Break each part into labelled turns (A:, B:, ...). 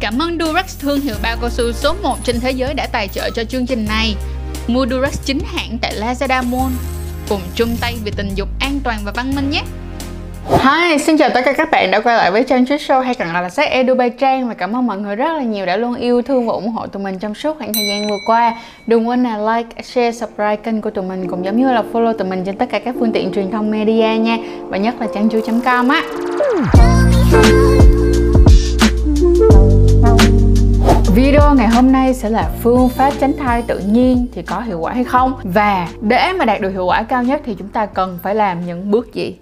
A: Cảm ơn Durex thương hiệu bao cao su số 1 trên thế giới đã tài trợ cho chương trình này. Mua Durex chính hãng tại Lazada Mall. Cùng chung tay vì tình dục an toàn và văn minh nhé. Hi, xin chào tất cả các bạn đã quay lại với Trang Trích Show hay còn gọi là sách Edu Bay Trang và cảm ơn mọi người rất là nhiều đã luôn yêu thương và ủng hộ tụi mình trong suốt khoảng thời gian vừa qua. Đừng quên là like, share, subscribe kênh của tụi mình cũng giống như là follow tụi mình trên tất cả các phương tiện truyền thông media nha và nhất là trang.com á. Video ngày hôm nay sẽ là phương pháp tránh thai tự nhiên thì có hiệu quả hay không và để mà đạt được hiệu quả cao nhất thì chúng ta cần phải làm những bước gì.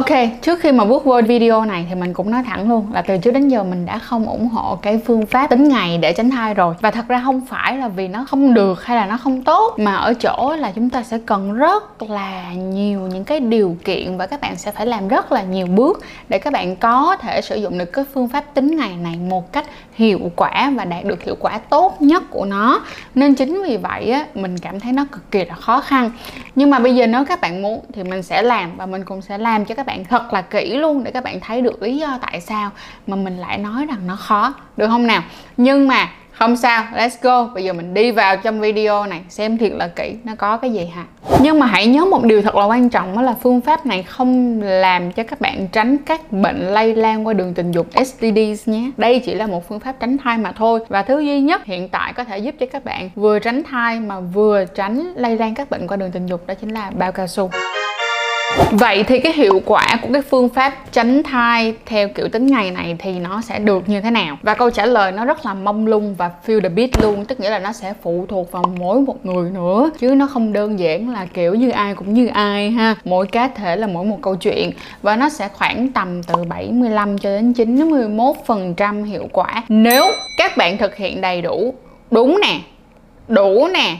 A: Ok, trước khi mà bước vô video này thì mình cũng nói thẳng luôn là từ trước đến giờ mình đã không ủng hộ cái phương pháp tính ngày để tránh thai rồi. Và thật ra không phải là vì nó không được hay là nó không tốt Mà ở chỗ là chúng ta sẽ cần rất là nhiều những cái điều kiện Và các bạn sẽ phải làm rất là nhiều bước Để các bạn có thể sử dụng được cái phương pháp tính ngày này một cách hiệu quả Và đạt được hiệu quả tốt nhất của nó. Nên chính vì vậy á, mình cảm thấy nó cực kỳ là khó khăn. Nhưng mà bây giờ nếu các bạn muốn thì mình sẽ làm Và mình cũng sẽ làm cho các bạn bạn thật là kỹ luôn để các bạn thấy được lý do ờ, tại sao mà mình lại nói rằng nó khó, được không nào? Nhưng mà không sao, let's go. Bây giờ mình đi vào trong video này xem thiệt là kỹ, nó có cái gì hả? Nhưng mà hãy nhớ một điều thật là quan trọng đó là phương pháp này không làm cho các bạn tránh các bệnh lây lan qua đường tình dục STDs nhé. Đây chỉ là một phương pháp tránh thai mà thôi. Và thứ duy nhất, hiện tại có thể giúp cho các bạn vừa tránh thai mà vừa tránh lây lan các bệnh qua đường tình dục, đó chính là bao cao su. Vậy thì cái hiệu quả của cái phương pháp tránh thai theo kiểu tính ngày này thì nó sẽ được như thế nào? Và câu trả lời nó rất là mông lung và feel the beat luôn, Tức nghĩa là nó sẽ phụ thuộc vào mỗi một người nữa, Chứ nó không đơn giản là kiểu như ai cũng như ai ha Mỗi cá thể là mỗi một câu chuyện Và nó sẽ khoảng tầm từ 75 cho đến 91% hiệu quả Nếu các bạn thực hiện đầy đủ, Đúng nè, Đủ nè,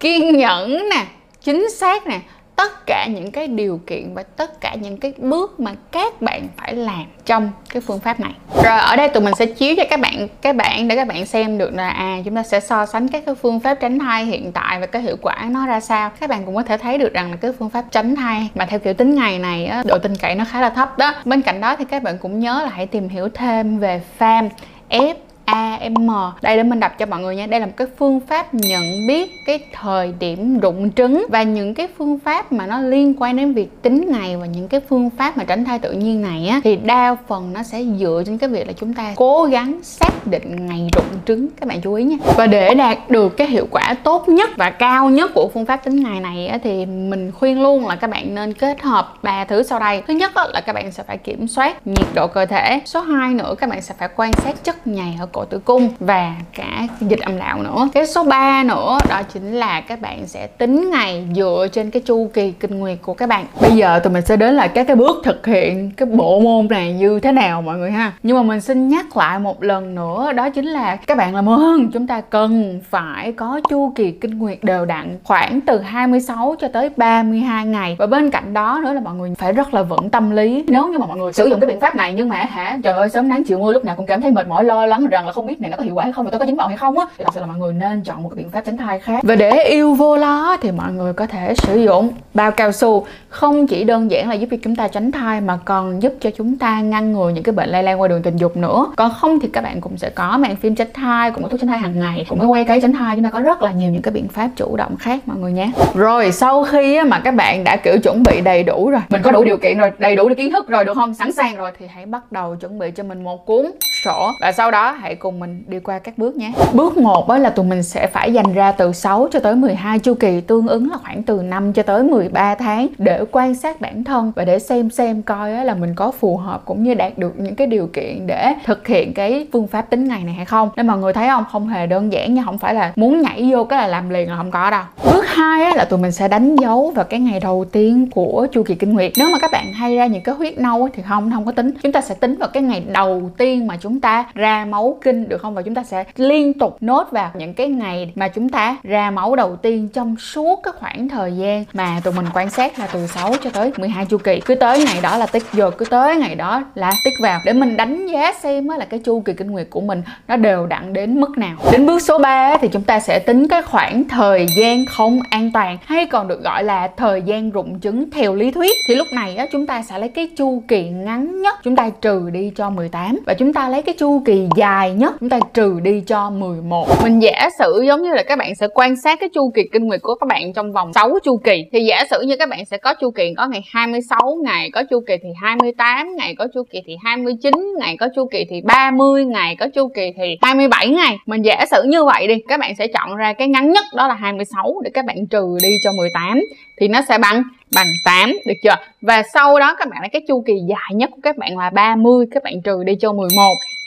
A: Kiên nhẫn nè, Chính xác nè tất cả những cái điều kiện và tất cả những cái bước mà các bạn phải làm trong cái phương pháp này. Rồi ở đây tụi mình sẽ chiếu cho các bạn cái bảng để các bạn xem được là à chúng ta sẽ so sánh các cái phương pháp tránh thai hiện tại và cái hiệu quả nó ra sao. Các bạn cũng có thể thấy được rằng là cái phương pháp tránh thai mà theo kiểu tính ngày này á, độ tin cậy nó khá là thấp đó. Bên cạnh đó thì các bạn cũng nhớ là hãy tìm hiểu thêm về FAM F AM đây để mình đọc cho mọi người nha. Đây là một cái phương pháp nhận biết cái thời điểm rụng trứng và những cái phương pháp mà nó liên quan đến việc tính ngày và những cái phương pháp mà tránh thai tự nhiên này á thì đa phần nó sẽ dựa trên cái việc là chúng ta cố gắng xác định ngày rụng trứng. Các bạn chú ý nha. Và để đạt được cái hiệu quả tốt nhất và cao nhất của phương pháp tính ngày này á, thì mình khuyên luôn là các bạn nên kết hợp ba thứ sau đây. Thứ nhất á, là các bạn sẽ phải kiểm soát nhiệt độ cơ thể. Số 2 nữa các bạn sẽ phải quan sát chất nhầy ở cổ tử cung và cả dịch âm đạo nữa. Cái số 3 nữa, đó chính là các bạn sẽ tính ngày dựa trên cái chu kỳ kinh nguyệt của các bạn. Bây giờ tụi mình sẽ đến là các cái bước thực hiện cái bộ môn này như thế nào mọi người ha. Nhưng mà mình xin nhắc lại một lần nữa, đó chính là các bạn làm ơn, chúng ta cần phải có chu kỳ kinh nguyệt đều đặn khoảng từ 26 cho tới 32 ngày. Và bên cạnh đó nữa là mọi người phải rất là vững tâm lý. Nếu như mà mọi người sử dụng cái biện pháp này nhưng mà hả, trời ơi, sớm nắng chiều mưa lúc nào cũng cảm thấy mệt mỏi, lo lắng rằng là không biết này nó có hiệu quả hay không và tôi có dính bầu hay không á thì thật sự là mọi người nên chọn một cái biện pháp tránh thai khác. Và để yêu vô lo thì mọi người có thể sử dụng bao cao su. Không chỉ đơn giản là giúp cho chúng ta tránh thai mà còn giúp cho chúng ta ngăn ngừa những cái bệnh lây lan qua đường tình dục nữa. Còn không thì các bạn cũng sẽ có mạng phim tránh thai cũng có thuốc tránh thai hàng ngày cũng có quay cái tránh thai. Chúng ta có rất là nhiều những cái biện pháp chủ động khác mọi người nhé. Rồi sau khi mà các bạn đã kiểu chuẩn bị đầy đủ rồi mình có đủ điều kiện rồi đầy đủ kiến thức rồi được không? Sẵn sàng rồi. Thì hãy bắt đầu chuẩn bị cho mình một cuốn sổ. Và sau đó hãy cùng mình đi qua các bước nhé. Bước 1 là tụi mình sẽ phải dành ra từ 6 cho tới 12 chu kỳ tương ứng là khoảng từ 5 cho tới 13 tháng để quan sát bản thân và để xem xem coi là mình có phù hợp cũng như đạt được những cái điều kiện để thực hiện cái phương pháp tính ngày này hay không. Nên mọi người thấy không? Không hề đơn giản nha không phải là muốn nhảy vô cái là làm liền là không có đâu. Bước hai á, là tụi mình sẽ đánh dấu vào cái ngày đầu tiên của chu kỳ kinh nguyệt. Nếu mà các bạn hay ra những cái huyết nâu thì không không có tính. Chúng ta sẽ tính vào cái ngày đầu tiên mà chúng ta ra máu kinh được không? Và chúng ta sẽ liên tục nốt vào những cái ngày mà chúng ta ra máu đầu tiên trong suốt cái khoảng thời gian mà tụi mình quan sát là từ 6 cho tới 12 chu kỳ. Cứ tới ngày đó là tích vô cứ tới ngày đó là tích vào. Để mình đánh giá xem là cái chu kỳ kinh nguyệt của mình nó đều đặn đến mức nào. Đến bước số 3 thì chúng ta sẽ tính cái khoảng thời gian không an toàn hay còn được gọi là thời gian rụng trứng theo lý thuyết. Thì lúc này á, chúng ta sẽ lấy cái chu kỳ ngắn nhất chúng ta trừ đi cho 18 và chúng ta lấy cái chu kỳ dài nhất, chúng ta trừ đi cho 11 mình giả sử giống như là các bạn sẽ quan sát cái chu kỳ kinh nguyệt của các bạn trong vòng 6 chu kỳ, thì giả sử như các bạn sẽ có chu kỳ có ngày 26 ngày có chu kỳ thì 28 ngày có chu kỳ thì 29 ngày có chu kỳ thì 30 ngày có chu kỳ thì 27 ngày. Mình giả sử như vậy đi, các bạn sẽ chọn ra cái ngắn nhất, đó là 26 để các bạn trừ đi cho 18 thì nó sẽ bằng bằng 8 được chưa? Và sau đó các bạn lấy cái chu kỳ dài nhất của các bạn là 30 các bạn trừ đi cho 11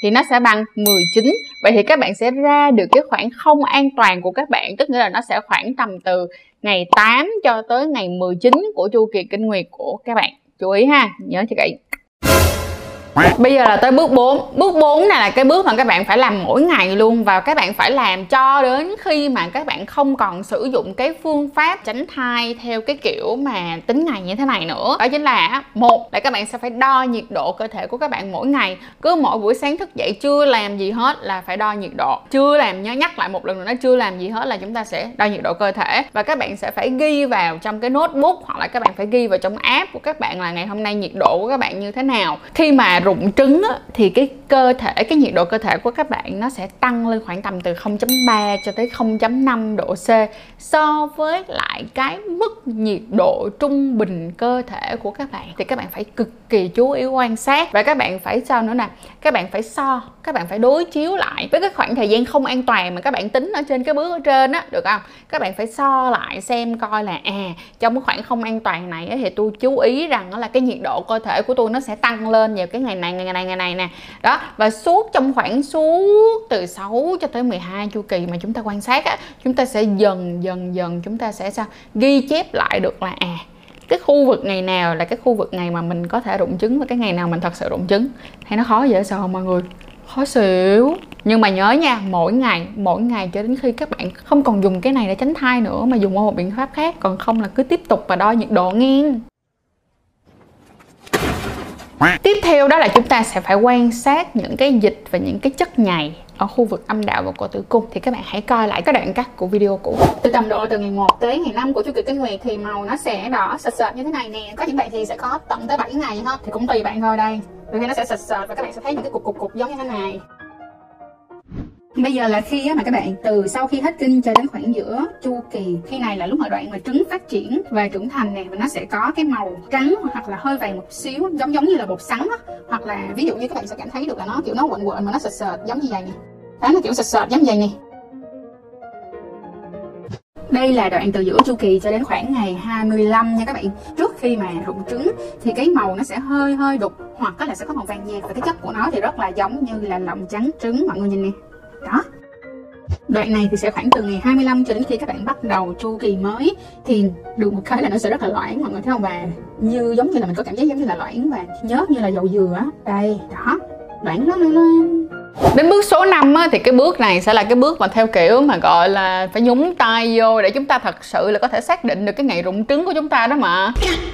A: thì nó sẽ bằng 19 vậy thì các bạn sẽ ra được cái khoảng không an toàn của các bạn, tức nghĩa là nó sẽ khoảng tầm từ ngày 8 cho tới ngày 19 của chu kỳ kinh nguyệt của các bạn. Chú ý ha, nhớ cho kỹ. Bây giờ là tới bước 4 Bước 4 này là cái bước mà các bạn phải làm mỗi ngày luôn Và các bạn phải làm cho đến khi mà các bạn không còn sử dụng cái phương pháp tránh thai Theo cái kiểu mà tính ngày như thế này nữa. Đó chính là, một là các bạn sẽ phải đo nhiệt độ cơ thể của các bạn mỗi ngày. Cứ mỗi buổi sáng thức dậy chưa làm gì hết là phải đo nhiệt độ. Chưa làm, nhớ nhắc lại một lần nữa, chưa làm gì hết là chúng ta sẽ đo nhiệt độ cơ thể. Và các bạn sẽ phải ghi vào trong cái notebook Hoặc là các bạn phải ghi vào trong app của các bạn là ngày hôm nay nhiệt độ của các bạn như thế nào. Khi mà rụng trứng á, thì cái cơ thể cái nhiệt độ cơ thể của các bạn nó sẽ tăng lên khoảng tầm từ 0.3 cho tới 0.5 độ C so với lại cái mức nhiệt độ trung bình cơ thể của các bạn. Thì các bạn phải cực kỳ chú ý quan sát. Và các bạn phải sao nữa nè? Các bạn phải so các bạn phải đối chiếu lại với cái khoảng thời gian không an toàn mà các bạn tính ở trên cái bước ở trên á được không? Các bạn phải so lại xem coi là à trong cái khoảng không an toàn này thì tôi chú ý rằng là cái nhiệt độ cơ thể của tôi nó sẽ tăng lên vào cái ngày này ngày này ngày này nè đó, và suốt trong khoảng suốt từ 6 cho tới 12 chu kỳ mà chúng ta quan sát á, chúng ta sẽ dần dần dần chúng ta sẽ sao? Ghi chép lại được là à cái khu vực ngày nào là cái khu vực ngày mà mình có thể rụng trứng và cái ngày nào mình thật sự rụng trứng. Hay nó khó dễ sợ không mọi người? Khó xỉu. Nhưng mà nhớ nha, mỗi ngày mỗi ngày cho đến khi các bạn không còn dùng cái này để tránh thai nữa mà dùng một biện pháp khác, còn không là cứ tiếp tục và đo nhiệt độ nghiêng Tiếp theo đó là chúng ta sẽ phải quan sát những cái dịch và những cái chất nhầy ở khu vực âm đạo và cổ tử cung. Thì các bạn hãy coi lại cái đoạn cắt của video cũ. Từ tầm độ từ ngày 1 tới ngày 5 của chu kỳ kinh nguyệt thì màu nó sẽ đỏ sệt sệt như thế này nè. Có những bạn thì sẽ có tận tới 7 ngày ha thì cũng tùy bạn thôi đây. Đôi khi nó sẽ sệt sệt và các bạn sẽ thấy những cái cục cục cục giống như thế này. Bây giờ là khi mà các bạn, từ sau khi hết kinh cho đến khoảng giữa chu kỳ, Khi này là lúc mà đoạn mà trứng phát triển và trưởng thành nè, Và nó sẽ có cái màu trắng hoặc là hơi vàng một xíu, Giống giống như là bột sắn á. Hoặc là ví dụ như các bạn sẽ cảm thấy được là nó kiểu nó quện quện mà nó sệt sệt, giống như vậy nè. Đó, nó kiểu sệt sệt giống như vậy nè. Đây là đoạn từ giữa chu kỳ cho đến khoảng ngày 25 nha các bạn. Trước khi mà rụng trứng thì cái màu nó sẽ hơi hơi đục, Hoặc là sẽ có màu vàng nhạt Và cái chất của nó thì rất là giống như là lòng trắng trứng, Mọi người nhìn nè đó. Đoạn này thì sẽ khoảng từ ngày 25 cho đến khi các bạn bắt đầu chu kỳ mới Thì được một cái là nó sẽ rất là loãng mọi người thấy không? Và như giống như là mình có cảm giác giống như là loãng và nhớt như là dầu dừa á. Đây, đó, loãng nó lên Đến bước số 5 á, thì cái bước này sẽ là cái bước mà theo kiểu mà gọi là phải nhúng tay vô để chúng ta thật sự là có thể xác định được cái ngày rụng trứng của chúng ta đó mà.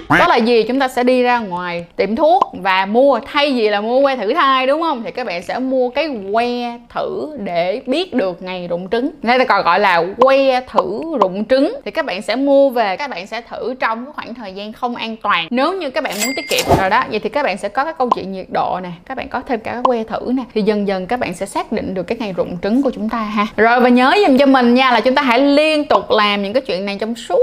A: Đó là gì? Chúng ta sẽ đi ra ngoài tiệm thuốc và mua thay vì là mua que thử thai đúng không? Thì các bạn sẽ mua cái que thử để biết được ngày rụng trứng. Đây ta còn gọi là que thử rụng trứng. Thì các bạn sẽ mua về các bạn sẽ thử trong cái khoảng thời gian không an toàn. Nếu như các bạn muốn tiết kiệm rồi đó vậy thì các bạn sẽ có cái câu chuyện nhiệt độ nè các bạn có thêm cả cái que thử nè. Thì dần dần các bạn sẽ xác định được cái ngày rụng trứng của chúng ta ha. Rồi, và nhớ dùm cho mình nha là chúng ta hãy liên tục làm những cái chuyện này trong suốt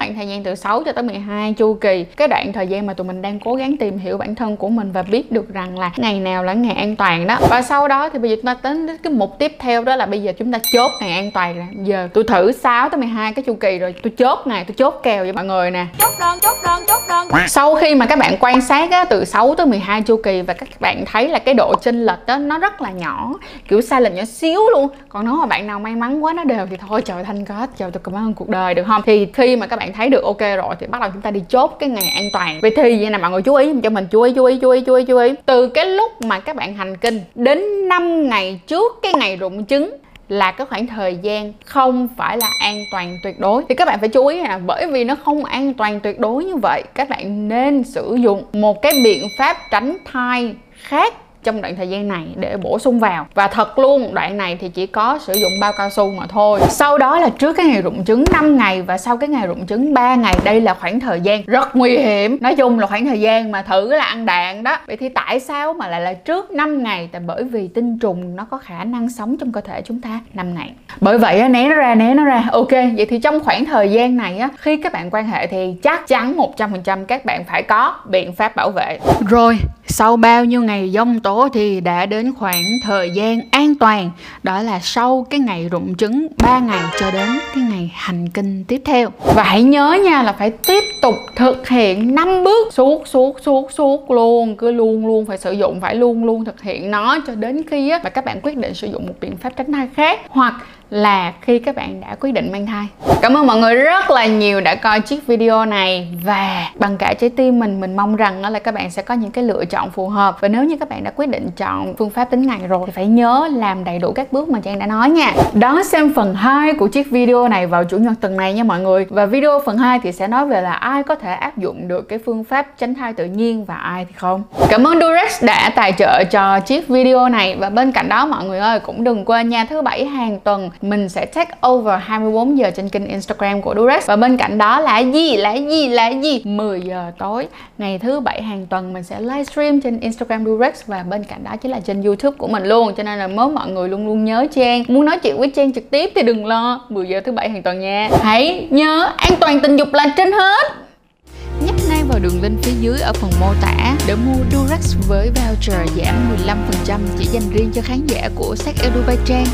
A: khoảng thời gian từ 6 cho tới 12 chu kỳ. Cái đoạn thời gian mà tụi mình đang cố gắng tìm hiểu bản thân của mình và biết được rằng là ngày nào là ngày an toàn đó. Và sau đó thì bây giờ chúng ta đến đến cái mục tiếp theo đó là bây giờ chúng ta chốt ngày an toàn nè. Giờ tôi thử 6 tới 12 cái chu kỳ rồi tôi chốt ngày tôi chốt kèo với mọi người nè.
B: Chốt đơn chốt đơn chốt đơn.
A: Sau khi mà các bạn quan sát á, từ 6 tới 12 chu kỳ và các bạn thấy là cái độ chênh lệch đó nó rất là nhỏ kiểu sai lệch nhỏ xíu luôn. Còn nếu mà bạn nào may mắn quá nó đều thì thôi trời thanh có trời tôi cảm ơn cuộc đời được không? Thì khi mà các bạn thấy được, ok rồi, thì bắt đầu chúng ta đi chốt cái ngày an toàn. Vậy thì vậy nè mọi người chú ý, cho mình chú ý chú ý chú ý chú ý chú ý. Từ cái lúc mà các bạn hành kinh đến 5 ngày trước cái ngày rụng trứng là cái khoảng thời gian không phải là an toàn tuyệt đối. Thì các bạn phải chú ý là bởi vì nó không an toàn tuyệt đối như vậy, các bạn nên sử dụng một cái biện pháp tránh thai khác trong đoạn thời gian này để bổ sung vào. Và thật luôn, đoạn này thì chỉ có sử dụng bao cao su mà thôi. Sau đó là trước cái ngày rụng trứng 5 ngày và sau cái ngày rụng trứng 3 ngày, đây là khoảng thời gian rất nguy hiểm. Nói chung là khoảng thời gian mà thử là ăn đạn đó. Vậy thì tại sao mà lại là trước 5 ngày? Tại bởi vì tinh trùng nó có khả năng sống trong cơ thể chúng ta 5 ngày. Bởi vậy né nó ra, né nó ra. Ok, vậy thì trong khoảng thời gian này á, khi các bạn quan hệ thì chắc chắn 100% các bạn phải có biện pháp bảo vệ. Rồi, sau bao nhiêu ngày dông tố thì đã đến khoảng thời gian an toàn. Đó là sau cái ngày rụng trứng 3 ngày cho đến cái ngày hành kinh tiếp theo. Và hãy nhớ nha là phải tiếp tục thực hiện 5 bước suốt suốt suốt suốt luôn. Cứ luôn luôn phải sử dụng, phải luôn luôn thực hiện nó cho đến khi á mà các bạn quyết định sử dụng một biện pháp tránh thai khác. Hoặc là khi các bạn đã quyết định mang thai. Cảm ơn mọi người rất là nhiều đã coi chiếc video này và bằng cả trái tim mình mình mong rằng là các bạn sẽ có những cái lựa chọn phù hợp. Và nếu như các bạn đã quyết định chọn phương pháp tính ngày rồi thì phải nhớ làm đầy đủ các bước mà trang đã nói nha. Đón xem phần 2 của chiếc video này vào chủ nhật tuần này nha mọi người. Và video phần 2 thì sẽ nói về là ai có thể áp dụng được cái phương pháp tránh thai tự nhiên và ai thì không. Cảm ơn Durex đã tài trợ cho chiếc video này. Và bên cạnh đó mọi người ơi, cũng đừng quên nha, thứ bảy hàng tuần mình sẽ take over 24 giờ trên kênh Instagram của Durex. Và bên cạnh đó là gì? Là gì? Là gì? 10 giờ tối, ngày thứ bảy hàng tuần mình sẽ livestream trên Instagram Durex và bên cạnh đó chính là trên YouTube của mình luôn. Cho nên là mới mọi người luôn luôn nhớ Trang. Muốn nói chuyện với Trang trực tiếp thì đừng lo. 10 giờ thứ bảy hàng tuần nha. Hãy nhớ, an toàn tình dục là trên hết. Nhấp ngay vào đường link phía dưới ở phần mô tả để mua Durex với voucher giảm 15% chỉ dành riêng cho khán giả của Sách Edu by Trang.